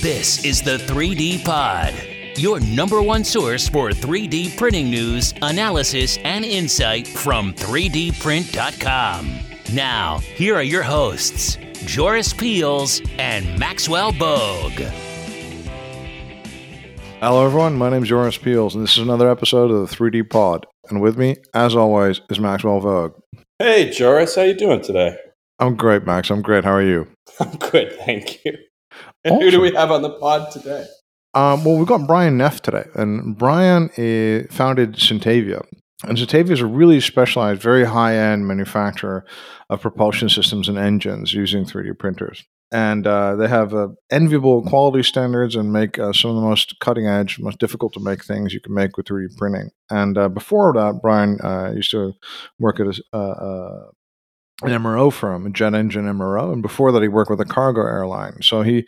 This is the 3D Pod, your number one source for 3D printing news, analysis, and insight from 3dprint.com. Now, here are your hosts, Joris Peels and Maxwell Bogue. Hello, everyone. My name is Joris Peels, and this is another episode of the 3D Pod. And with me, as always, is Maxwell Bogue. Hey, Joris, how you doing today? I'm great, Max. I'm great. How are you? I'm good, thank you. And awesome. who do we have on the pod today? Um, well, we've got Brian Neff today, and Brian uh, founded Sintavia. And Sintavia is a really specialized, very high end manufacturer of propulsion systems and engines using 3D printers. And uh, they have uh, enviable quality standards and make uh, some of the most cutting edge, most difficult to make things you can make with 3D printing. And uh, before that, Brian uh, used to work at a, an MRO firm, a jet engine MRO, and before that he worked with a cargo airline. So he,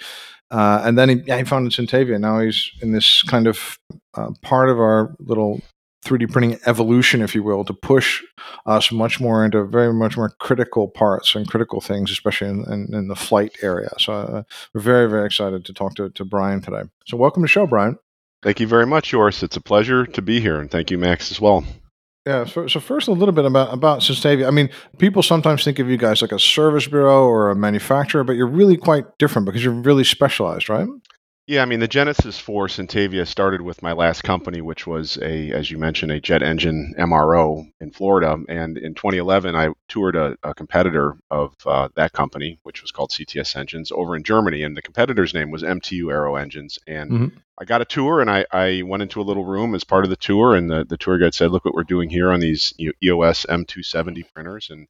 uh, and then he, yeah, he founded Sintavia. Now he's in this kind of uh, part of our little 3D printing evolution, if you will, to push us much more into very much more critical parts and critical things, especially in, in, in the flight area. So uh, we're very, very excited to talk to, to Brian today. So welcome to the show, Brian. Thank you very much, Joris. It's a pleasure to be here, and thank you, Max, as well. Yeah. So, so first, a little bit about about Sintavia. I mean, people sometimes think of you guys like a service bureau or a manufacturer, but you're really quite different because you're really specialized, right? Yeah, I mean, the genesis for Sintavia started with my last company, which was a, as you mentioned, a jet engine MRO in Florida. And in 2011, I toured a, a competitor of uh, that company, which was called CTS Engines, over in Germany. And the competitor's name was MTU Aero Engines. And mm-hmm. I got a tour, and I, I went into a little room as part of the tour, and the, the tour guide said, "Look what we're doing here on these EOS M270 printers." And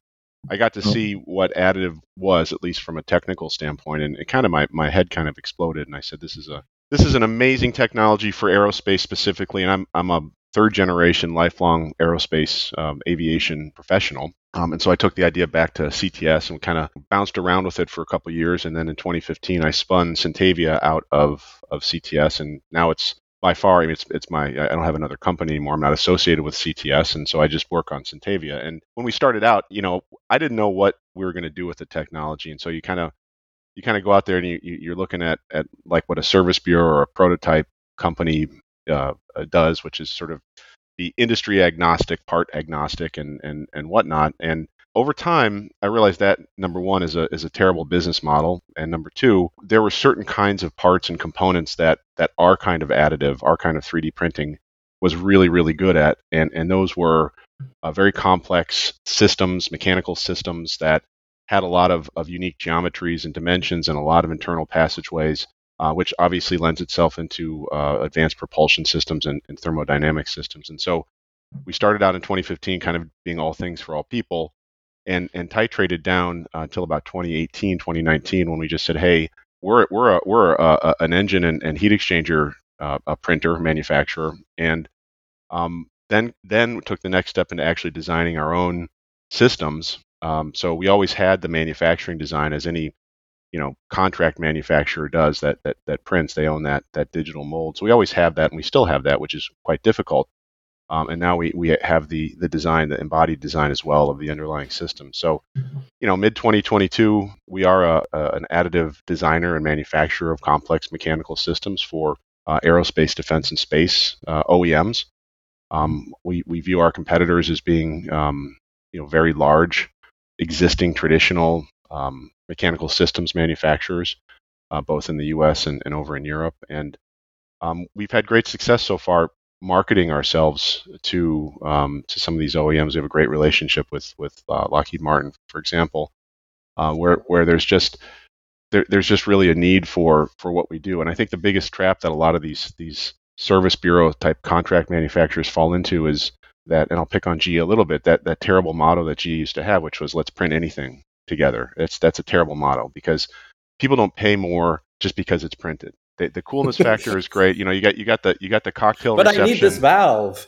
I got to oh. see what additive was, at least from a technical standpoint, and it kind of my, my head kind of exploded. And I said, "This is a this is an amazing technology for aerospace specifically." And I'm I'm a third generation lifelong aerospace um, aviation professional. Um, and so I took the idea back to CTS and kind of bounced around with it for a couple years. And then in 2015, I spun Sintavia out of, of CTS, and now it's by far, I mean, it's it's my I don't have another company anymore. I'm not associated with CTS, and so I just work on Sintavia. And when we started out, you know, I didn't know what we were going to do with the technology, and so you kind of you kind of go out there and you, you're looking at at like what a service bureau or a prototype company uh, uh, does, which is sort of the industry agnostic, part agnostic, and and and whatnot. And over time, I realized that number one is a is a terrible business model, and number two, there were certain kinds of parts and components that that our kind of additive, our kind of 3D printing, was really really good at, and and those were uh, very complex systems, mechanical systems that had a lot of, of unique geometries and dimensions and a lot of internal passageways, uh, which obviously lends itself into uh, advanced propulsion systems and, and thermodynamic systems. And so we started out in 2015 kind of being all things for all people and and titrated down uh, until about 2018, 2019, when we just said, hey, we're we're a, we're a, a, an engine and, and heat exchanger uh, a printer manufacturer, and um, then then took the next step into actually designing our own systems. Um, so we always had the manufacturing design as any you know contract manufacturer does that that that prints. They own that that digital mold. So we always have that, and we still have that, which is quite difficult. Um, and now we, we have the the design, the embodied design as well of the underlying system. So, you know, mid 2022, we are a, a, an additive designer and manufacturer of complex mechanical systems for uh, aerospace, defense, and space uh, OEMs. Um, we we view our competitors as being um, you know very large, existing traditional um, mechanical systems manufacturers, uh, both in the U.S. and, and over in Europe, and um, we've had great success so far marketing ourselves to um, to some of these OEMs. We have a great relationship with with uh, Lockheed Martin, for example, uh, where where there's just there, there's just really a need for for what we do. And I think the biggest trap that a lot of these these service bureau type contract manufacturers fall into is that, and I'll pick on GE a little bit, that that terrible motto that GE used to have, which was let's print anything together. That's that's a terrible motto because people don't pay more just because it's printed. The, the coolness factor is great. You know, you got you got the you got the cocktail. But reception. I need this valve.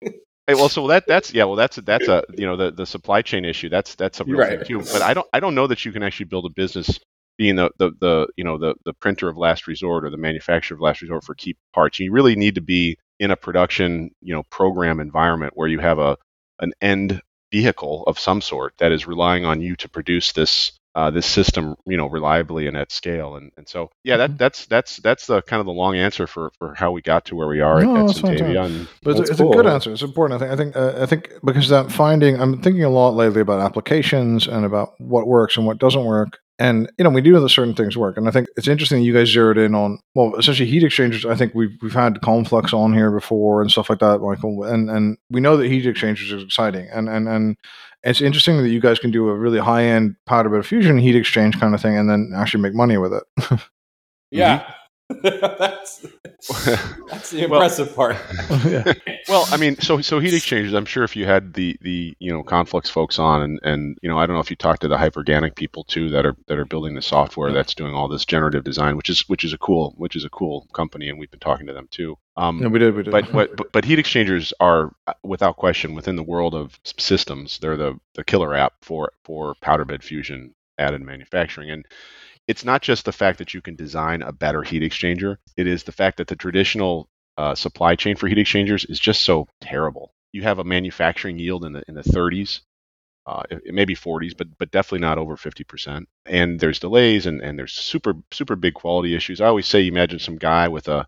Hey, well, so that that's yeah, well, that's that's a you know the, the supply chain issue. That's that's a real right. thing too. But I don't I don't know that you can actually build a business being the, the the you know the the printer of last resort or the manufacturer of last resort for key parts. You really need to be in a production you know program environment where you have a an end vehicle of some sort that is relying on you to produce this uh, this system, you know, reliably and at scale. And, and so, yeah, that, mm-hmm. that's that's that's the kind of the long answer for, for how we got to where we are no, at, Sintavia. And, but it's, it's cool. a good answer. It's important. I think I think uh, I think because that finding, I'm thinking a lot lately about applications and about what works and what doesn't work. And you know, we do know that certain things work, and I think it's interesting that you guys zeroed in on well, essentially heat exchangers. I think we've we've had Conflux on here before and stuff like that, Michael, and and we know that heat exchangers are exciting, and and and it's interesting that you guys can do a really high end powder bed fusion heat exchange kind of thing, and then actually make money with it. yeah. Mm-hmm. that's that's the impressive well, part. yeah. Well, I mean, so so heat exchangers. I'm sure if you had the the you know Conflux folks on, and and you know I don't know if you talked to the Hyperganic people too that are that are building the software that's doing all this generative design, which is which is a cool which is a cool company, and we've been talking to them too. Um, yeah, we did. We did. But, but but heat exchangers are uh, without question within the world of systems. They're the the killer app for for powder bed fusion additive manufacturing and it's not just the fact that you can design a better heat exchanger, it is the fact that the traditional uh, supply chain for heat exchangers is just so terrible. You have a manufacturing yield in the in the 30s, uh, it, may be 40s, but but definitely not over 50%. And there's delays and, and there's super super big quality issues. I always say, imagine some guy with a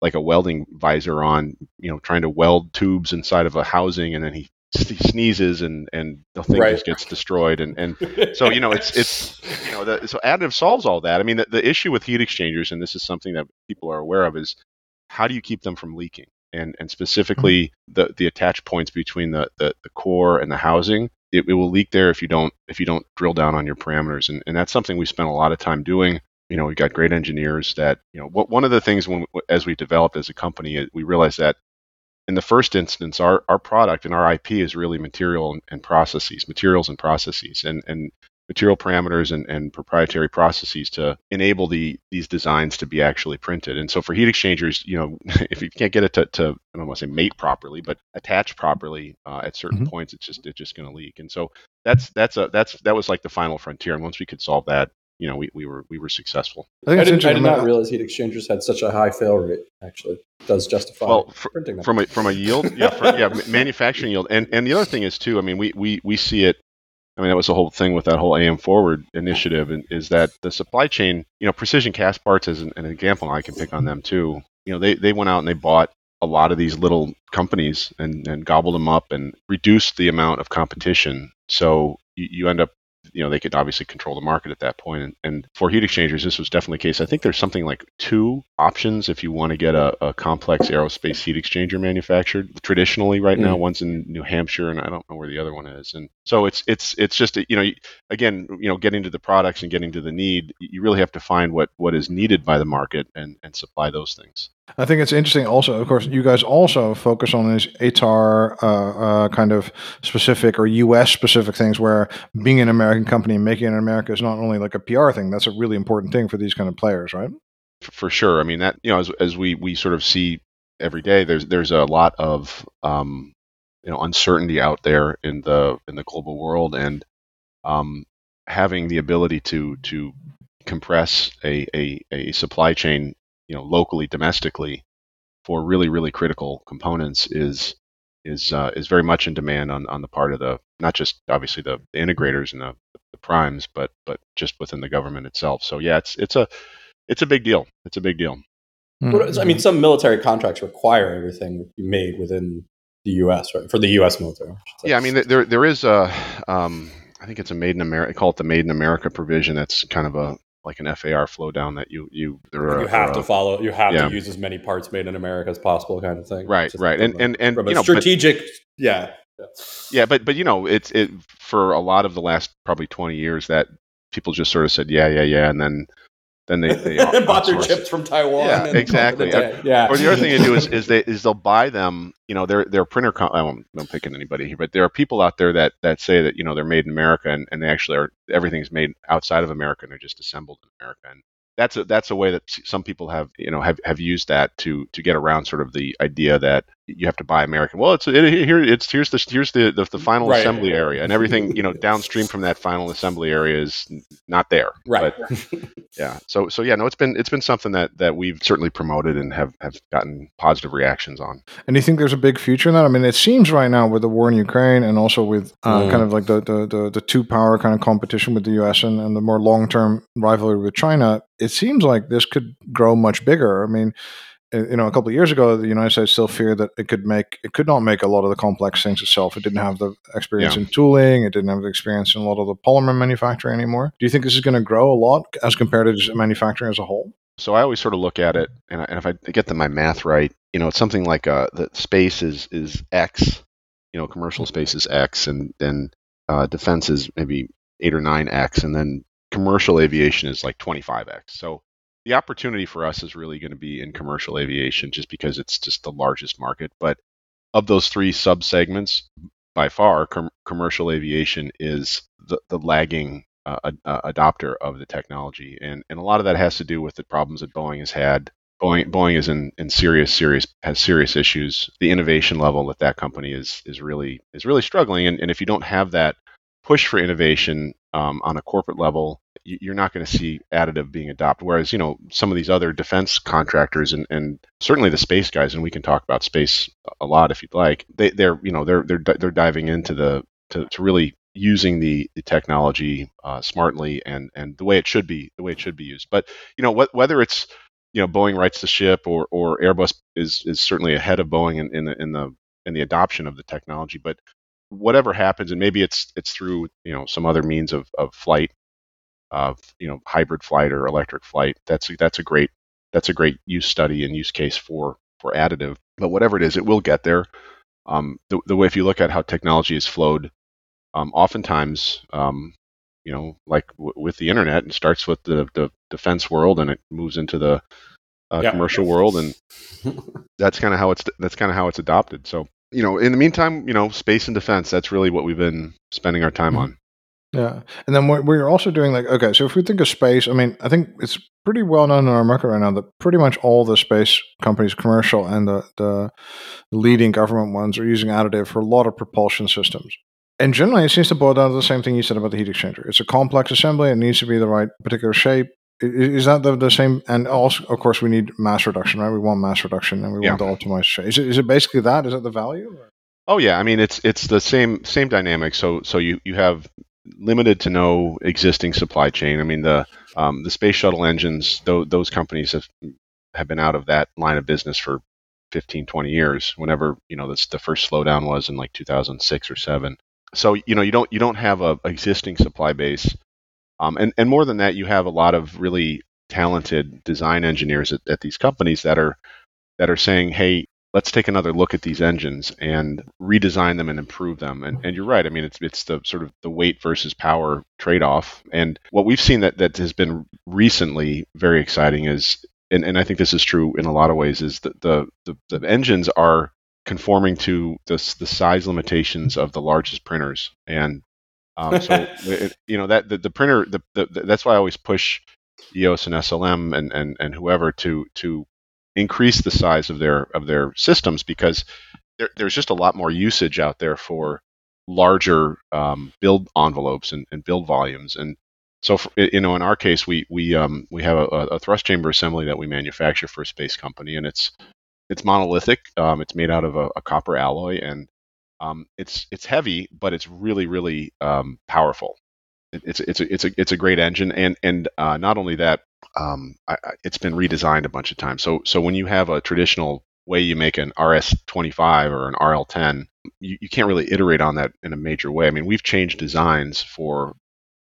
like a welding visor on, you know, trying to weld tubes inside of a housing, and then he he sneezes and and the thing right. just gets destroyed and and so you know it's it's you know the, so additive solves all that i mean the, the issue with heat exchangers and this is something that people are aware of is how do you keep them from leaking and and specifically mm-hmm. the the attach points between the, the the core and the housing it, it will leak there if you don't if you don't drill down on your parameters and and that's something we spent a lot of time doing you know, we've got great engineers that, you know, one of the things when, as we developed as a company, we realized that in the first instance, our, our product and our IP is really material and, and processes, materials and processes, and, and material parameters and, and proprietary processes to enable the these designs to be actually printed. And so for heat exchangers, you know, if you can't get it to, to I don't want to say mate properly, but attach properly uh, at certain mm-hmm. points, it's just it's just going to leak. And so that's that's a that's that was like the final frontier. And once we could solve that, you know, we, we were we were successful. I, I, did, I did not realize heat exchangers had such a high fail rate. Actually, does justify well for, printing them. from a from a yield, yeah, for, yeah, manufacturing yield, and and the other thing is too. I mean, we we we see it. I mean, that was the whole thing with that whole AM Forward initiative, and is that the supply chain, you know, Precision Castparts is an, an example. I can pick on them too. You know, they they went out and they bought a lot of these little companies and, and gobbled them up and reduced the amount of competition. So you, you end up you know they could obviously control the market at that point. And, and for heat exchangers, this was definitely the case. I think there's something like two options if you want to get a, a complex aerospace heat exchanger manufactured. Traditionally, right mm. now, one's in New Hampshire, and I don't know where the other one is. And so it's it's it's just you know again you know getting to the products and getting to the need, you really have to find what what is needed by the market and and supply those things. I think it's interesting. Also, of course, you guys also focus on these ITAR uh, uh, kind of specific or U.S. specific things, where being an American company making it in America is not only like a PR thing. That's a really important thing for these kind of players, right? For sure. I mean that you know as as we we sort of see every day, there's there's a lot of um, you know uncertainty out there in the in the global world, and um, having the ability to to compress a, a, a supply chain you know locally domestically for really really critical components is is uh, is very much in demand on, on the part of the not just obviously the, the integrators and the, the primes but but just within the government itself so yeah it's it's a it's a big deal it's a big deal mm-hmm. I mean some military contracts require everything made within the US right for the US military yeah I mean there there is a um, I think it's a made in America. Call it the Made in America provision. That's kind of a like an FAR flow down that you you there you have to follow. You have yeah. to use as many parts made in America as possible, kind of thing. Right, right, and, a, and and you know, strategic, but, yeah, yeah. But but you know, it's it for a lot of the last probably twenty years that people just sort of said yeah, yeah, yeah, and then then they, they bought their chips from Taiwan. Yeah, exactly. Yeah. Or the other thing they do is, is they is they'll buy them. You know, they're they're printer. Com- I won't, I'm picking anybody here, but there are people out there that that say that you know they're made in America and, and they actually are. Everything's made outside of America and they're just assembled in America. And that's a that's a way that some people have you know have, have used that to to get around sort of the idea that you have to buy American. Well, it's it, here. It's here's the here's the the, the final right. assembly area, and everything you know downstream from that final assembly area is not there. Right. But, yeah. So so yeah. No, it's been it's been something that that we've certainly promoted and have have gotten positive reactions on. And do you think there's a big future in that? I mean, it seems right now with the war in Ukraine and also with uh, mm. kind of like the, the the the two power kind of competition with the U.S. and, and the more long term rivalry with China, it seems like this could grow much bigger. I mean you know, a couple of years ago, the United States still feared that it could make it could not make a lot of the complex things itself. It didn't have the experience yeah. in tooling. It didn't have the experience in a lot of the polymer manufacturing anymore. Do you think this is going to grow a lot as compared to manufacturing as a whole? So I always sort of look at it, and, I, and if I get the, my math right, you know, it's something like uh, the space is is X, you know, commercial space is X, and then uh, defense is maybe eight or nine X, and then commercial aviation is like 25X. So the opportunity for us is really going to be in commercial aviation just because it's just the largest market. But of those three sub segments, by far, com- commercial aviation is the, the lagging uh, uh, adopter of the technology. And, and a lot of that has to do with the problems that Boeing has had. Boeing, Boeing is in, in serious, serious, has serious issues. The innovation level that that company is, is really, is really struggling. And, and if you don't have that push for innovation um, on a corporate level, you're not going to see additive being adopted. Whereas, you know, some of these other defense contractors and, and certainly the space guys, and we can talk about space a lot if you'd like. They, they're, you know, they're they're they're diving into the to, to really using the, the technology uh, smartly and and the way it should be the way it should be used. But you know, what, whether it's you know Boeing writes the ship or or Airbus is is certainly ahead of Boeing in, in the in the in the adoption of the technology. But whatever happens, and maybe it's it's through you know some other means of, of flight of you know hybrid flight or electric flight. That's that's a great that's a great use study and use case for for additive. But whatever it is, it will get there. Um, the, the way if you look at how technology has flowed, um, oftentimes, um, you know, like w- with the internet, it starts with the, the defense world and it moves into the uh, yeah. commercial world, and that's kind of how it's that's kind of how it's adopted. So, you know, in the meantime, you know, space and defense, that's really what we've been spending our time mm-hmm. on. Yeah, and then we're, we're also doing like okay, so if we think of space, I mean, I think it's pretty well known in our market right now that pretty much all the space companies, commercial and the, the leading government ones, are using additive for a lot of propulsion systems. And generally, it seems to boil down to the same thing you said about the heat exchanger. It's a complex assembly; it needs to be the right particular shape. Is that the, the same? And also, of course, we need mass reduction, right? We want mass reduction, and we yeah. want to optimize. Is it, is it basically that? Is that the value? Or? Oh yeah, I mean it's it's the same same dynamic. So so you you have limited to no existing supply chain. I mean, the um, the space shuttle engines, th- those companies have have been out of that line of business for 15, 20 years. Whenever you know this, the first slowdown was in like 2006 or seven. So you know you don't you don't have a existing supply base, um, and and more than that, you have a lot of really talented design engineers at, at these companies that are that are saying, hey, let's take another look at these engines and redesign them and improve them. And, and you're right. I mean, it's it's the sort of the weight versus power trade-off. And what we've seen that that has been recently very exciting is, and, and I think this is true in a lot of ways, is that the the, the engines are conforming to the the size limitations of the largest printers. And um, so it, you know that the, the printer the, the, that's why I always push EOS and SLM and, and, and whoever to to increase the size of their of their systems because there, there's just a lot more usage out there for larger um, build envelopes and, and, build volumes. And so for, you know in our case we we um, we have a, a, thrust chamber assembly that we manufacture for a space company and it's it's monolithic. Um, it's made out of a, a copper alloy and um, it's it's heavy but it's really really um, powerful it's it's a, it's a it's a great engine and and uh, not only that um, I, I, it's been redesigned a bunch of times. So so when you have a traditional way you make an RS25 or an RL10, you, you can't really iterate on that in a major way. I mean, we've changed designs for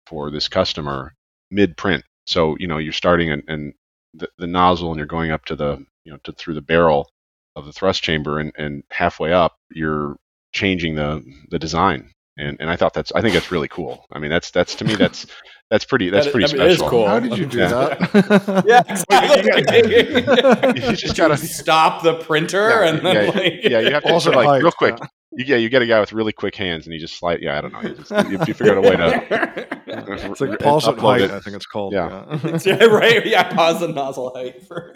for this customer mid print. So you know you're starting and, and the, the nozzle and you're going up to the you know to through the barrel of the thrust chamber and, and halfway up you're changing the the design and and I thought that's I think that's really cool. I mean that's that's to me that's that's pretty that's that, pretty I mean, special. cool. How did you do yeah. that? yeah, exactly. you, just gotta stop the printer yeah, and then yeah, like, yeah, you have to also like real quick. You, yeah, you get a guy with really quick hands, and he just slide. Yeah, I don't know. You, just, you, you figure out a way to. It's like pause at height, I think it's called. Yeah. yeah. yeah, right. Yeah, pause the nozzle height for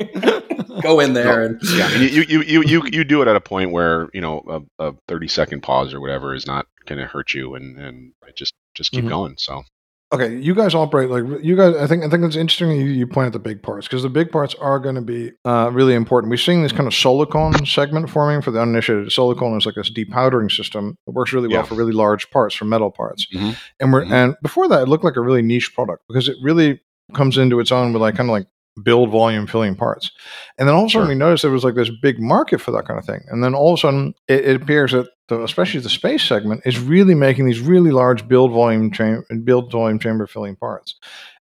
go in there and Yeah, you, you, you, you, you do it at a point where you know a, a thirty second pause or whatever is not going to hurt you, and and just just keep Mhm. going. So Okay, you guys operate like you guys. I think I think it's interesting you, you point at the big parts because the big parts are going to be uh, really important. We're seeing this kind of Solukon segment forming for the uninitiated. Solukon is like this depowdering system that works really well Yeah. for really large parts, for metal parts. Mhm. And we're Mhm. and before that, it looked like a really niche product because it really comes into its own with like kind of like build volume filling parts. And then all of a sudden Sure. we noticed there was like this big market for that kind of thing. And then all of a sudden it, it appears that the, especially the space segment is really making these really large build volume cham- build volume chamber filling parts.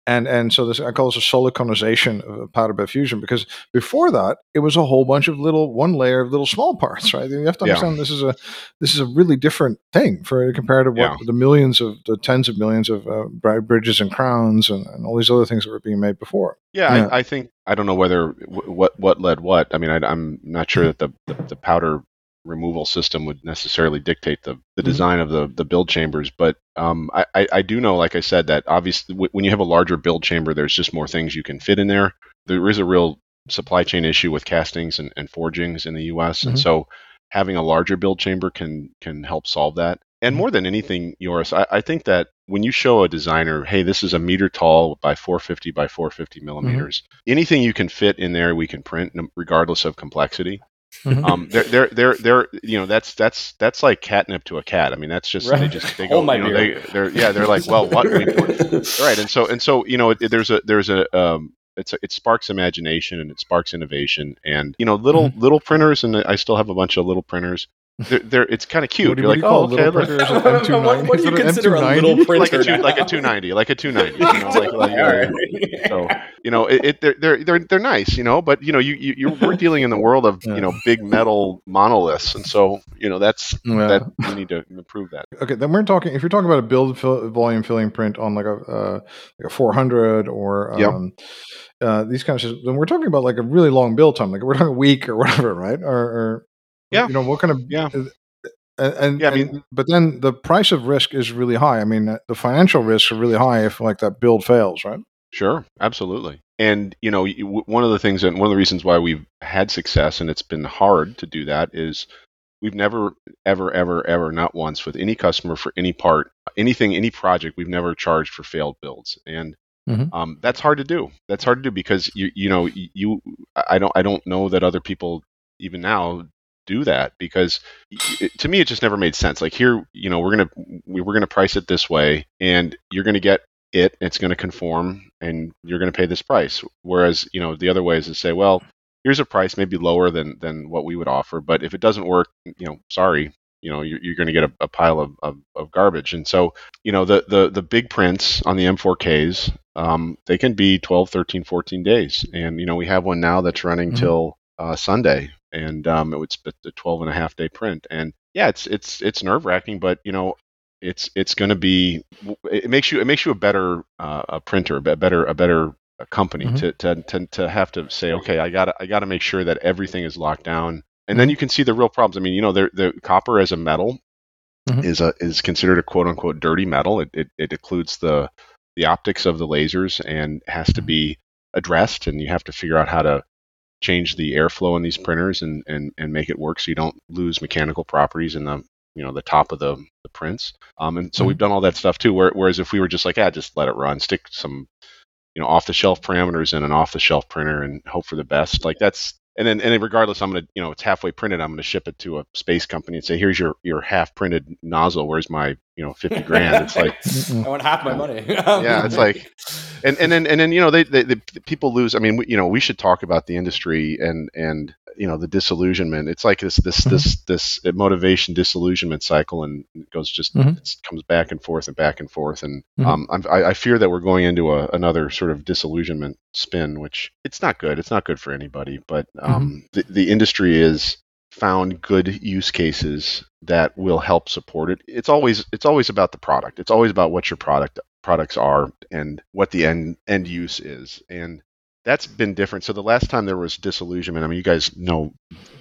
And and so this I call this a siliconization of powder bed fusion because before that it was a whole bunch of little one layer of little small parts, right? You have to Yeah. understand this is a this is a really different thing for compared to what Yeah. the millions of the tens of millions of uh, bridges and crowns and, and all these other things that were being made before. yeah, Yeah. I, I think I don't know whether wh- what what led what. I mean, I, I'm not sure that the, the the powder removal system would necessarily dictate the, the Mhm. design of the, the build chambers, but um, I, I, I do know, like I said, that obviously w- when you have a larger build chamber, there's just more things you can fit in there. There is a real supply chain issue with castings and, and forgings in the U.S., and Mhm. so having a larger build chamber can can help solve that. And more than anything, Joris, I, I think that when you show a designer, hey, this is a meter tall by 450 by 450 millimeters, anything you can fit in there, we can print, regardless of complexity Mhm. um they're they're they're they're you know that's that's that's like catnip to a cat i mean that's just they just they go oh, my you know, they they're yeah they're like well what we right and so and so you know it, there's a there's a um it's a, it sparks imagination and it sparks innovation and you know little Mm-hmm. little printers and I still have a bunch of little printers they're, they're it's kind of cute What do, you're what like do you call oh okay little look, printers? An M290? What- what do you Is it an consider a M290? little print- like a two, like a 290 like a 290 you know like, like uh, so you know it, it they're, they're they're they're nice you know but you know you, you you're we're dealing in the world of Yeah. you know big metal monoliths and so you know that's Yeah. that we need to improve that Okay, then we're talking. If you're talking about a build fill, volume filling print on like a uh, like a 400 or Yep. um, uh, these kinds of, then we're talking about like a really long build time. Like we're talking a week or whatever, right? Or, or Yeah. you know what kind of Yeah. And, and Yeah, I and- mean- but then the price of risk is really high. I mean, uh, the financial risks are really high if like that build fails, right? Sure, absolutely. And you know, one of the things and one of the reasons why we've had success and it's been hard to do that is we've never ever ever ever not once with any customer for any part, anything, any project, we've never charged for failed builds. And Mhm. um, that's hard to do. That's hard to do because you you know, you I don't I don't know that other people even now do that because it, to me it just never made sense. Like here, you know, we're going to we we're going to price it this way and you're going to get it, it's going to conform, and you're going to pay this price. Whereas, you know, the other way is to say, well, here's a price maybe lower than than what we would offer, but if it doesn't work, you know, sorry, you know, you're, you're going to get a, a pile of, of, of garbage. And so, you know, the the the big prints on the M4Ks, um, they can be 12, 13, 14 days, and you know, we have one now that's running Mhm. till uh, Sunday, and um, it's a 12 and a half day print, and yeah, it's it's it's nerve wracking, but you know, it's it's going to be it makes you it makes you a better uh, a printer, a better a better uh, company Mhm. to, to to to have to say okay, I got to I got to make sure that everything is locked down, and then you can see the real problems. I mean, you know, the the copper as a metal Mhm. is a is considered a quote unquote dirty metal. It it, it includes the the optics of the lasers and has to be addressed, and you have to figure out how to change the airflow in these printers and, and, and make it work so you don't lose mechanical properties in the you know the top of the, the prints. Um, and so Mhm. we've done all that stuff too. Where, whereas if we were just like, ah, just let it run, stick some you know off the shelf parameters in an off the shelf printer and hope for the best. Like that's and then and then regardless, I'm gonna you know it's halfway printed. I'm gonna ship it to a space company and say, here's your your half printed nozzle. Where's my you know fifty grand? It's like I want half my money. yeah, it's like, and and then and then you know they, they, the people lose. I mean, we, you know, we should talk about the industry and and you know the disillusionment. It's like this this Mhm. this this motivation disillusionment cycle, and it goes just Mhm. it comes back and forth and back and forth. And Mhm. um, I'm, I, I fear that we're going into a, another sort of disillusionment spin, which it's not good. It's not good for anybody. But um, the the industry is found good use cases that will help support it. It's always it's always about the product. It's always about what your product products are and what the end end use is. And that's been different. So the last time there was disillusionment, I mean, you guys know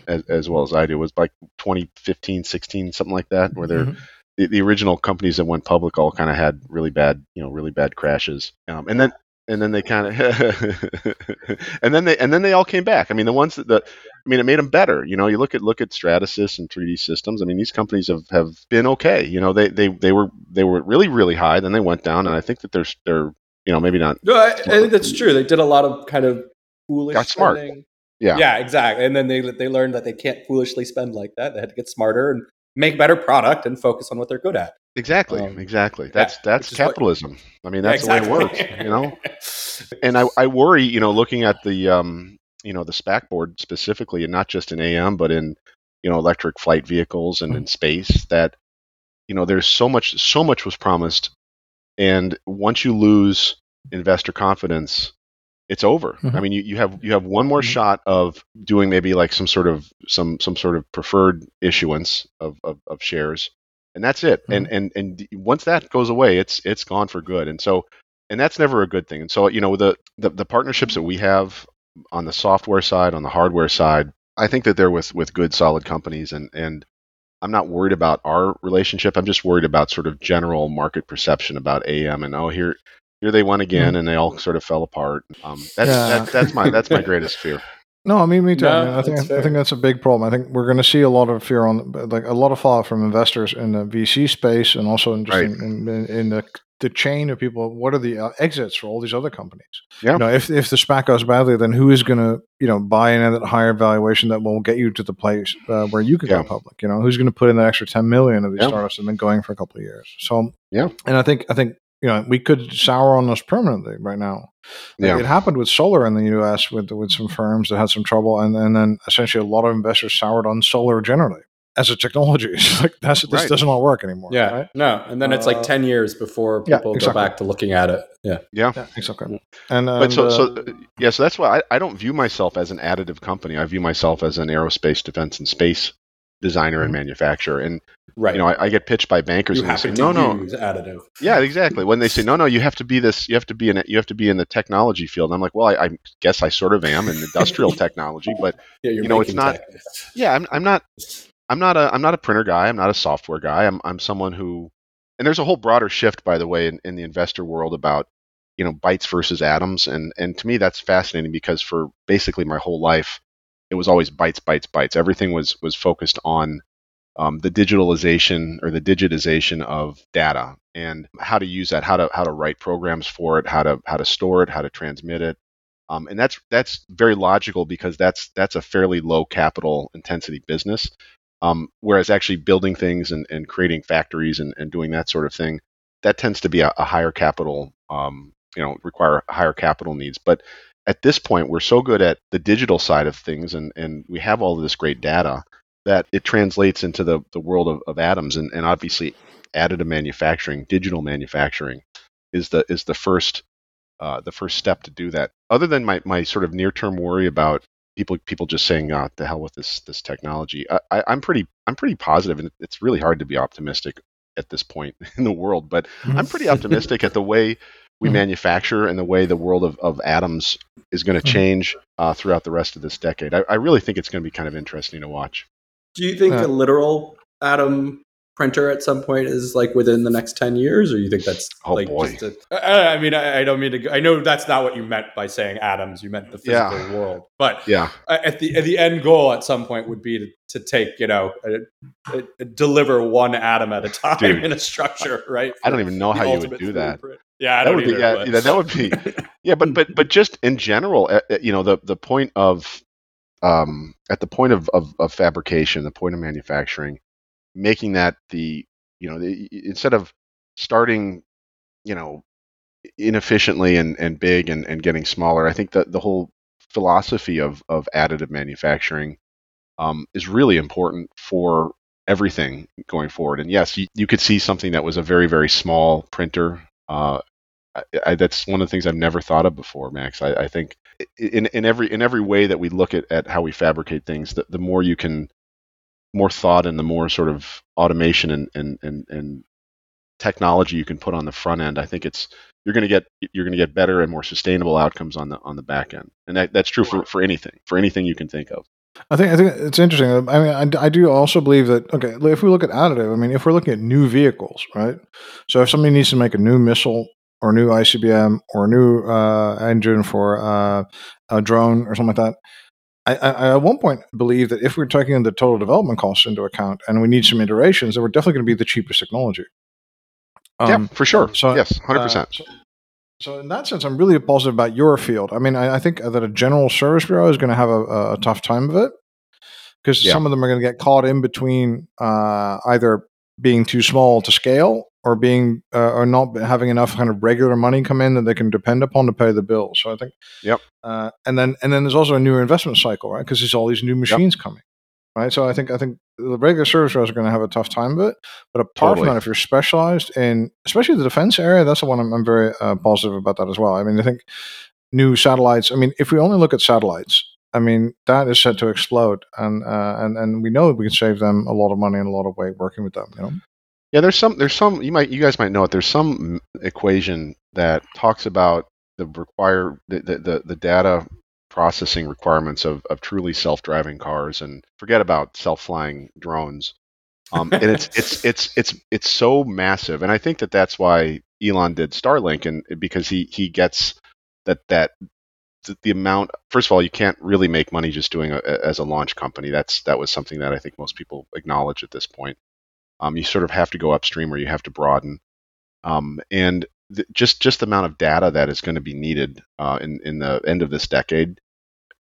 as, as well as I do, was like 2015, 16, something like that, where they're. Mm-hmm. The, the, original companies that went public all kind of had really bad, you know, really bad crashes, um, and then and then they kind of and then they and then they all came back. I mean, the ones that the I mean, it made them better. You know, you look at look at Stratasys and 3D Systems. I mean, these companies have, have been okay. You know, they, they they were they were really really high, then they went down, and I think that they're they're you know maybe not. No, I, I think that's true. They did a lot of kind of foolish. Got smart. Spending. Yeah. Yeah, exactly. And then they they learned that they can't foolishly spend like that. They had to get smarter and make better product and focus on what they're good at. Exactly, um, exactly. That's yeah, that's capitalism. What, I mean, that's yeah, exactly. the way it works, you know. and I, I worry, you know, looking at the um, you know, the SPAC board specifically, and not just in AM, but in you know, electric flight vehicles and in space, that you know, there's so much, so much was promised, and once you lose investor confidence, it's over. Mm-hmm. I mean, you, you have you have one more mm-hmm. shot of doing maybe like some sort of some some sort of preferred issuance of, of, of shares, and that's it. Mm-hmm. And and and once that goes away, it's it's gone for good. And so and that's never a good thing. And so you know the the, the partnerships that we have on the software side, on the hardware side, I think that they're with with good solid companies and and I'm not worried about our relationship. I'm just worried about sort of general market perception about AM and oh here here they went again, mm-hmm. and they all sort of fell apart. Um, that's yeah. that, that's my that's my greatest fear. No, I mean me too. No, I, mean, I think I think that's a big problem. I think we're going to see a lot of fear on like a lot of fallout from investors in the VC space and also in, right. in, in, in, the the chain of people. What are the uh, exits for all these other companies? Yeah. You know, if if the SPAC goes badly, then who is going to you know buy in at a higher valuation that will get you to the place uh, where you can yeah. go public? You know, who's going to put in that extra ten million of these yeah. startups that have been going for a couple of years? So yeah, and I think I think you know, we could sour on this permanently right now. Yeah. It happened with solar in the U.S. with with some firms that had some trouble, and, and then essentially a lot of investors soured on solar generally as a technology. like that's this right. doesn't all work anymore. Yeah, right? no, and then it's like uh, ten years before people yeah, exactly. go back to looking at it. Yeah, yeah, yeah exactly. And, and but so, uh, so yeah, so that's why I, I don't view myself as an additive company. I view myself as an aerospace, defense, and space designer and mm-hmm. manufacturer. And right. you know, I, I get pitched by bankers you and they say, "No, no, additive." Yeah, exactly. When they say, "No, no, you have to be this. You have to be in. A, you have to be in the technology field." And I'm like, "Well, I, I guess I sort of am in industrial technology, but yeah, you know, it's not. Tech. Yeah, I'm, I'm not. I'm not a. I'm not a printer guy. I'm not a software guy. I'm. I'm someone who. And there's a whole broader shift, by the way, in, in the investor world about you know bytes versus atoms and and to me that's fascinating because for basically my whole life it was always bytes bytes bytes everything was was focused on um, the digitalization or the digitization of data and how to use that, how to how to write programs for it, how to how to store it, how to transmit it, um, and that's that's very logical because that's that's a fairly low capital intensity business. Um, whereas actually building things and, and creating factories and, and doing that sort of thing, that tends to be a, a higher capital, um, you know, require higher capital needs. But at this point, we're so good at the digital side of things, and, and we have all of this great data that it translates into the, the world of, of atoms and, and obviously additive manufacturing, digital manufacturing is the is the first uh, the first step to do that. Other than my, my sort of near term worry about people people just saying, "Oh, the hell with this this technology," I, am pretty I'm pretty positive, and it's really hard to be optimistic at this point in the world. But I'm pretty optimistic at the way we mm-hmm. manufacture and the way the world of, of atoms is going to mm-hmm. change uh, throughout the rest of this decade. I, I really think it's going to be kind of interesting to watch. Do you think uh, a literal atom printer at some point is like within the next 10 years or you think that's oh like boy. just a, I mean I, I, don't mean to I know that's not what you meant by saying atoms you meant the physical yeah. world. But yeah. at the at the end goal at some point would be to, to take you know a, a, deliver one atom at a time Dude, in a structure right? I don't even know how you would do that. yeah I that would either, be yeah, yeah, that would be yeah but but but just in general uh, uh, you know the the point of um, at the point of, of, of, fabrication, the point of manufacturing, making that the you know the, instead of starting you know inefficiently and, and big and, and getting smaller, I think that the whole philosophy of, of additive manufacturing um, is really important for everything going forward. And yes, you, you could see something that was a very very small printer. Uh, I, I, that's one of the things I've never thought of before, Max. I, I think in in every in every way that we look at, at how we fabricate things, the, the more you can more thought and the more sort of automation and, and, and, and technology you can put on the front end, I think it's you're going to get you're going to get better and more sustainable outcomes on the on the back end, and that, that's true for, for anything for anything you can think of. I think I think it's interesting. I mean, I, I do also believe that okay, if we look at additive, I mean, if we're looking at new vehicles, right? So if somebody needs to make a new missile or a new ICBM or a new uh, engine for uh, a drone or something like that, I, I, at one point believe that if we're taking the total development costs into account and we need some iterations, that we're definitely going to be the cheapest technology. Um, yeah, for sure. So, yes, hundred uh, percent. So, so, in that sense, I'm really positive about your field. I mean, I, I think that a general service bureau is going to have a, a tough time of it because yeah. some of them are going to get caught in between uh, either being too small to scale or being uh, or not having enough kind of regular money come in that they can depend upon to pay the bills. So I think, yep. Uh, and then and then there's also a new investment cycle, right? Because there's all these new machines yep. coming, right? So I think I think the regular service bureaus are going to have a tough time of it. But apart totally. from that, if you're specialized in, especially the defense area, that's the one I'm, I'm very uh, positive about that as well. I mean, I think new satellites. I mean, if we only look at satellites, I mean, that is set to explode, and uh, and and we know that we can save them a lot of money and a lot of weight working with them. You know. Yeah, there's some there's some you might you guys might know it. There's some equation that talks about the require the the, the, the data processing requirements of, of truly self-driving cars and forget about self-flying drones. Um, and it's it's it's it's it's so massive, and I think that that's why Elon did Starlink, and because he he gets that that the amount. First of all, you can't really make money just doing it as a launch company. That's that was something that I think most people acknowledge at this point. Um, you sort of have to go upstream or you have to broaden. Um, and th- just just the amount of data that is going to be needed uh, in in the end of this decade.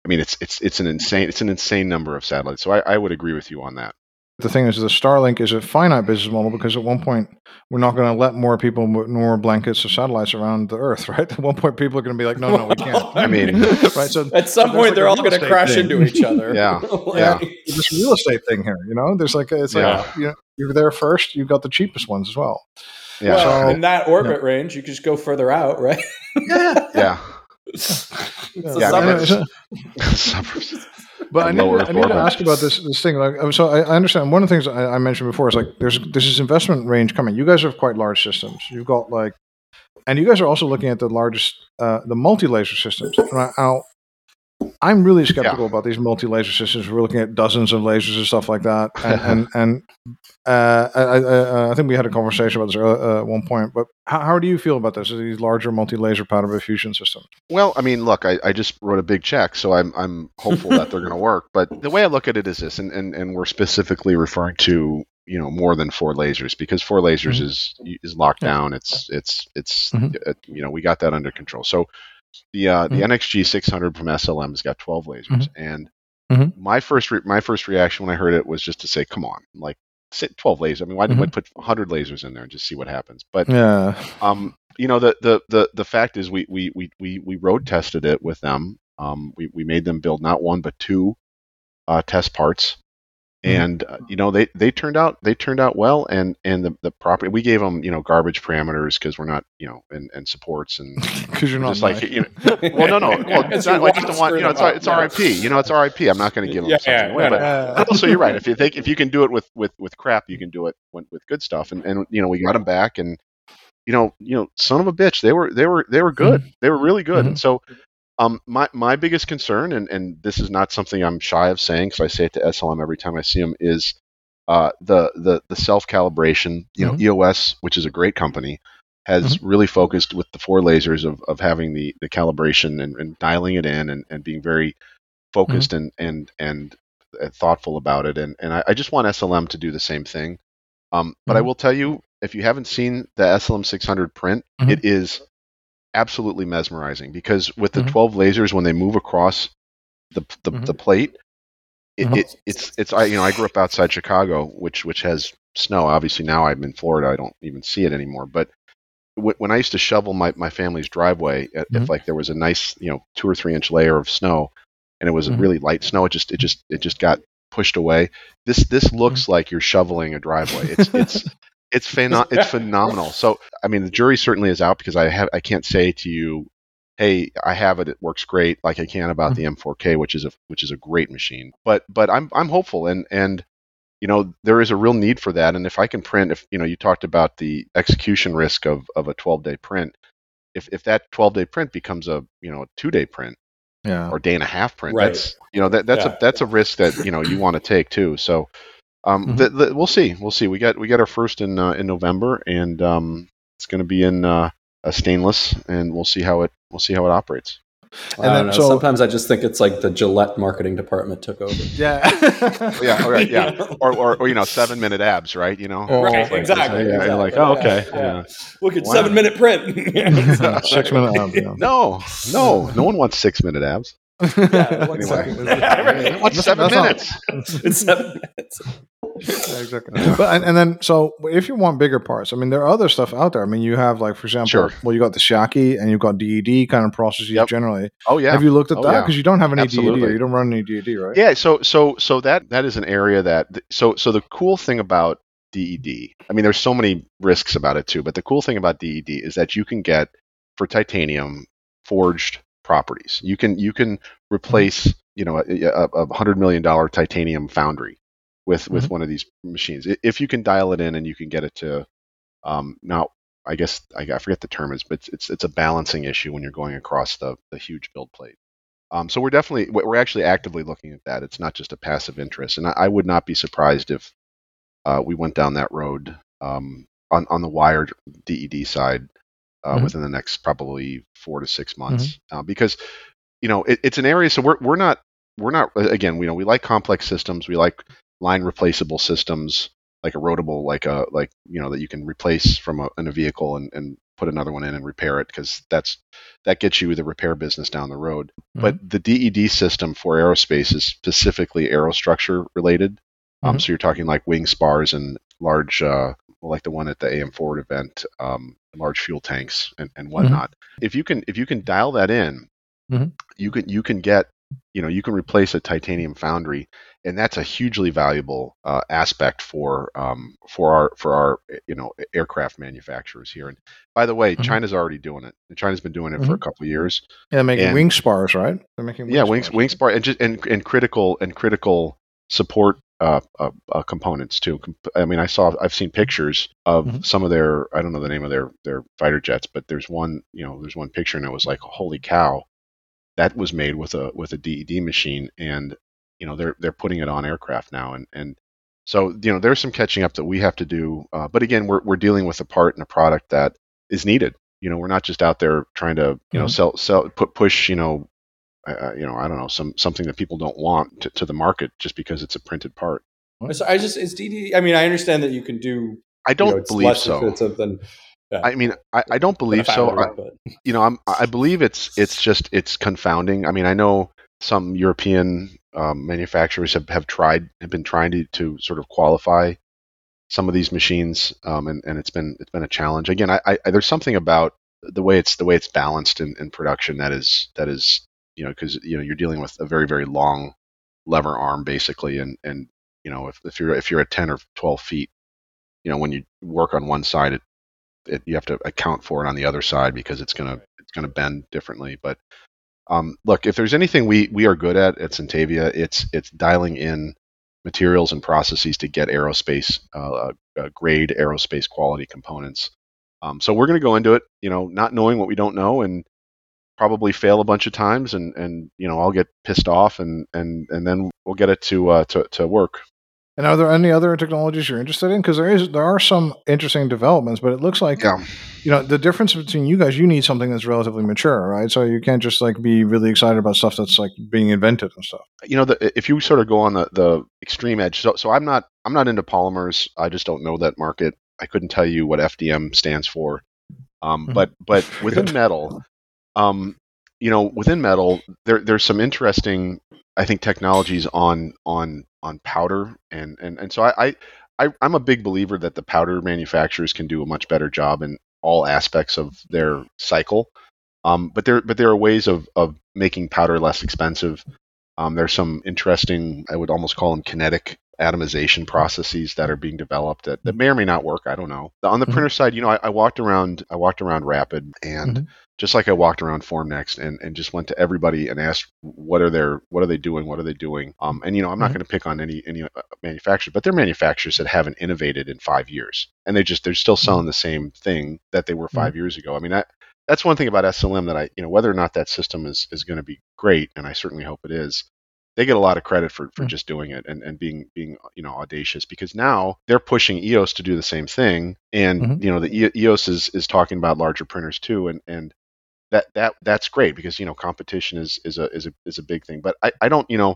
I mean, it's it's it's an insane it's an insane number of satellites. So I, I would agree with you on that the thing is, the Starlink is a finite business model because at one point we're not going to let more people more blankets of satellites around the Earth, right? At one point, people are going to be like, "No, no, we can't." I mean, right? So at some point, like they're all going to crash thing. into each other. yeah, yeah. This real estate thing here, you know, there's like it's yeah. like you know, you're there first, you've got the cheapest ones as well. Yeah. Well, so, in that orbit yeah. range, you can just go further out, right? yeah. Yeah. yeah. Suburbs. But I need, to, I need to ask about this this thing. Like, so I, I understand one of the things I, I, mentioned before is like there's there's this investment range coming. You guys have quite large systems. You've got like, and you guys are also looking at the largest uh, the multi laser systems. Now, I'm really skeptical yeah. about these multi-laser systems. We're looking at dozens of lasers and stuff like that, and and, and uh, I, I, I, think we had a conversation about this uh, at one point. But how, how, do you feel about this? These larger multi-laser powder bed fusion systems? Well, I mean, look, I, I just wrote a big check, so I'm I'm hopeful that they're going to work. But the way I look at it is this, and, and and we're specifically referring to you know more than four lasers because four lasers mm-hmm. is is locked down. It's it's it's mm-hmm. it, you know we got that under control. So the uh, mm-hmm. the NXG 600 from SLM has got 12 lasers, mm-hmm. and mm-hmm. my first re- my first reaction when I heard it was just to say, "Come on, like 12 lasers. I mean, why didn't we mm-hmm. put 100 lasers in there and just see what happens?" But yeah, um, you know, the the the the fact is, we we we we we road tested it with them. Um, we we made them build not one but two uh, test parts. And uh, you know they they turned out they turned out well and and the, the property we gave them you know garbage parameters because we're not you know and, and supports and because you're not just like you know well no no well it's not like just want you know it's, it's RIP you know it's RIP I'm not going to give them yeah, something. yeah, away yeah. but also you're right if you think if you can do it with with with crap you can do it with, with good stuff and and you know we got them back and you know you know son of a bitch they were they were they were good. Mm-hmm. they were really good. Mm-hmm. and so um, my my biggest concern, and, and this is not something I'm shy of saying, because I say it to SLM every time I see them, is uh, the the the self calibration. You mm-hmm. know, EOS, which is a great company, has mm-hmm. really focused with the four lasers of, of having the the calibration and, and dialing it in and, and being very focused mm-hmm. and, and and thoughtful about it. And and I, I, just want SLM to do the same thing. Um, but I mm-hmm. will tell you, if you haven't seen the SLM 600 print, mm-hmm. it is absolutely mesmerizing because with the mm-hmm. 12 lasers when they move across the the, mm-hmm. the plate it, mm-hmm. it, it's it's I you know I grew up outside Chicago which which has snow obviously now I'm in Florida I don't even see it anymore but w- when I used to shovel my, my family's driveway if mm-hmm. like there was a nice you know two or three inch layer of snow and it was a mm-hmm. really light snow it just it just it just got pushed away this this looks mm-hmm. like you're shoveling a driveway it's it's it's pheno- it's phenomenal. So I mean, the jury certainly is out because I have I can't say to you, hey, I have it, it works great, like I can about mm-hmm. the M4K, which is a which is a great machine. But but I'm I'm hopeful and and you know there is a real need for that. And if I can print, if you know you talked about the execution risk of of a 12 day print. if if that 12 day print becomes a you know a two day print Yeah. or day and a half print, Right. that's you know that that's Yeah. a that's a risk that you know you want to take too. So um, Mhm. the, the, we'll see, we'll see. We got we got our first in uh, in November, and um, it's going to be in uh, a stainless, and we'll see how it we'll see how it operates. And don't then- so- Sometimes I just think it's like the Gillette marketing department took over. Yeah. Yeah, all right, yeah, or, or or you know seven minute abs, right? You know, Oh, Right, Like, exactly. yeah, exactly. like, oh, okay, Yeah, yeah. yeah. Look at Wow. seven minute print. Six minute abs, yeah. No, no, no one wants six minute abs. Yeah, one Anyway. second. Yeah, right. What's That's- seven minutes? It's seven minutes. Yeah, exactly. But and, and then so if you want bigger parts, I mean there are other stuff out there. I mean you have like for example, Sure. well you got the Sciaky and you've got DED kind of processes Yep. generally. Oh yeah, Have you looked at Oh, that? yeah. Because you don't have any DED Absolutely. or you don't run any DED, right? Yeah, so so so that that is an area that so so the cool thing about DED, I mean, there's so many risks about it too, but the cool thing about DED is that you can get for titanium forged properties. You can you can replace you know a, a, hundred million dollar titanium foundry with with one of these machines if you can dial it in and you can get it to um, now. I guess I, I forget the term is, but it's, it's it's a balancing issue when you're going across the the huge build plate. Um, so we're definitely we're actually actively looking at that. It's not just a passive interest, and I, I would not be surprised if uh, we went down that road um, on on the wired DED side uh, Mhm. within the next probably four to six months, uh, because you know it, it's an area. So we're we're not we're not again. We know we like complex systems. We like line replaceable systems like a rotable like a like you know that you can replace from a, in a vehicle and, and put another one in and repair it because that's that gets you the repair business down the road but the DED system for aerospace is specifically aerostructure related um, Mhm. so you're talking like wing spars and large uh, like the one at the AM Forward event um, large fuel tanks and, and whatnot if you can if you can dial that in Mhm. you can you can get you know you can replace a titanium foundry and that's a hugely valuable uh, aspect for um, for our for our you know aircraft manufacturers here. And by the way, Mhm. China's already doing it. And China's been doing it for a couple of years. Yeah, they're making And- wing spars, right? They're making yeah, wing spars. wing spar and just and, and critical and critical support uh, uh, uh, components too. I mean, I saw I've seen pictures of Mhm. some of their I don't know the name of their their fighter jets, but there's one you know there's one picture and it was like holy cow, that was made with a with a DED machine and you know they're they're putting it on aircraft now and and so you know there's some catching up that we have to do. Uh, but again, we're we're dealing with a part and a product that is needed. You know, we're not just out there trying to you know Mhm. sell sell put push you know uh, you know, I don't know, some something that people don't want to, to the market just because it's a printed part. So I just it's DD. I mean, I understand that you can do. I don't you know, believe so. than, I mean, I, I don't believe so. I, you know, I'm, I believe it's it's just it's confounding. I mean, I know some European um, manufacturers have, have tried have been trying to, to sort of qualify some of these machines, um, and, and it's been it's been a challenge. Again, I, I there's something about the way it's the way it's balanced in, in production that is that is you know because you know you're dealing with a very very long lever arm basically, and and you know if, if you're if you're at 10 or 12 feet, you know when you work on one side, it, it you have to account for it on the other side because it's gonna it's gonna bend differently. But um, look, if there's anything we we are good at at Sintavia, it's it's dialing in materials and processes to get aerospace uh, uh, grade aerospace quality components. Um, so we're going to go into it, you know, not knowing what we don't know, and probably fail a bunch of times, and and you know I'll get pissed off, and and and then we'll get it to uh, to to work. And are there any other technologies you're interested in? Because there is there are some interesting developments, but it looks like Yeah. you know the difference between you guys. You need something that's relatively mature, right? So you can't just like be really excited about stuff that's like being invented and stuff. you know, the, if you sort of go on the, the extreme edge, so, so I'm not I'm not into polymers. I just don't know that market. I couldn't tell you what FDM stands for. Um, Mhm. but but within metal, um, you know, within metal, there there's some interesting, I think, technologies on on on powder, and and and so I. I I'm a big believer that the powder manufacturers can do a much better job in all aspects of their cycle. Um, but there, but there are ways of, of making powder less expensive. Um, there's some interesting, I would almost call them kinetic atomization processes that are being developed that, that may or may not work. I don't know. On the Mhm. printer side, you know, I, I walked around, I walked around Rapid, and Mhm. just like I walked around Formnext, and, and just went to everybody and asked, what are their, what are they doing, what are they doing? Um, and you know, I'm not Mhm. going to pick on any any uh, manufacturer, but they're manufacturers that haven't innovated in five years, and they just they're still selling the same thing that they were 5 years ago. I mean, I, that's one thing about SLM that I, you know, whether or not that system is is going to be great, and I certainly hope it is. They get a lot of credit for, for mm. just doing it and, and being being you know audacious because now they're pushing EOS to do the same thing, and mm-hmm. you know the EOS is is talking about larger printers too, and and that that that's great because you know competition is is a is a is a big thing. But I, I don't you know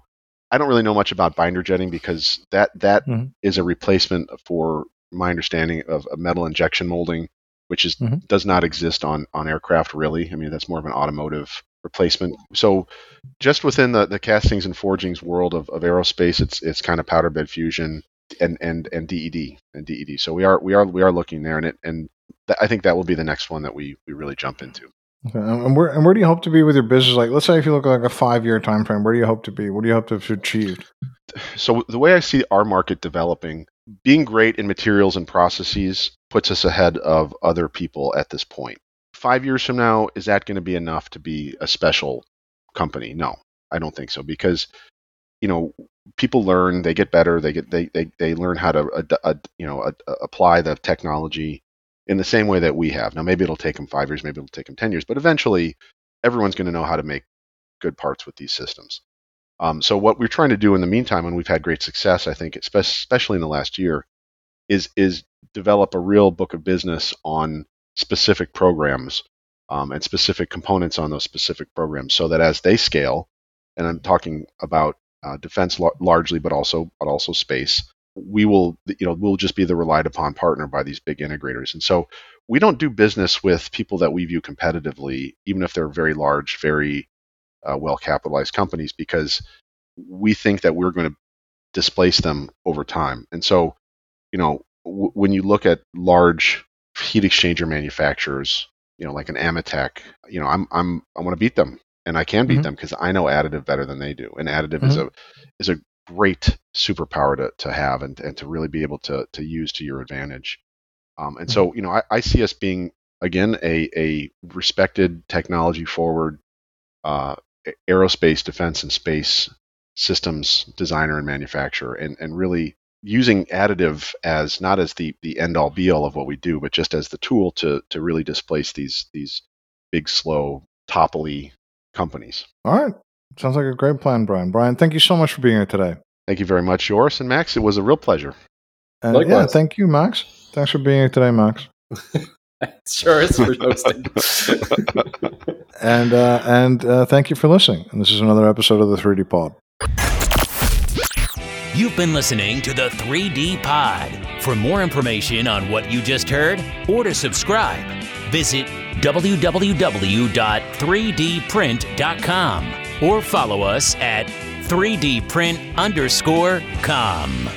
I don't really know much about binder jetting because that that mm-hmm. is a replacement for my understanding of, of metal injection molding which is mm-hmm. does not exist on on aircraft really. I mean, that's more of an automotive replacement. So just within the, the castings and forgings world of, of aerospace, it's it's kind of powder bed fusion and and and DED and DED. So we are we are we are looking there, and it and th- I think that will be the next one that we we really jump into. Okay. And where and where do you hope to be with your business? Like, let's say if you look at like a five year time frame, where do you hope to be? What do you hope to have achieved? So the way I see our market developing, being great in materials and processes puts us ahead of other people at this point. Five years from now, is that going to be enough to be a special company? No, I don't think so because you know people learn, they get better, they get they they, they learn how to uh, uh, you know uh, apply the technology in the same way that we have. Now maybe it'll take them five years, maybe it'll take them ten years, but eventually everyone's going to know how to make good parts with these systems. Um, so what we're trying to do in the meantime, and we've had great success, I think, especially in the last year, is is develop a real book of business on specific programs um, and specific components on those specific programs, so that as they scale, and I'm talking about uh, defense lar- largely, but also but also space, we will you know we'll just be the relied upon partner by these big integrators, and so we don't do business with people that we view competitively, even if they're very large, very uh, well capitalized companies, because we think that we're going to displace them over time, and so you know, w- when you look at large heat exchanger manufacturers, you know, like an AMETEK, you know, I'm I'm I want to beat them, and I can beat mm-hmm. them because I know additive better than they do, and additive mm-hmm. is a is a great superpower to, to have and, and to really be able to to use to your advantage. Um, and mm-hmm. so, you know, I, I, see us being again a a respected technology forward uh, aerospace defense and space systems designer and manufacturer, and and really using additive as not as the the end all be all of what we do, but just as the tool to to really displace these these big slow topply companies. All right. Sounds like a great plan, Brian. Brian, thank you so much for being here today. Thank you very much, Joris and Max. It was a real pleasure. And Likewise. yeah, thank you, Max. Thanks for being here today, Max. sure is for hosting. and uh, and uh, thank you for listening. And this is another episode of the 3D Pod. You've been listening to the 3D Pod. For more information on what you just heard or to subscribe, visit www.3dprint.com or follow us at 3dprint underscore com.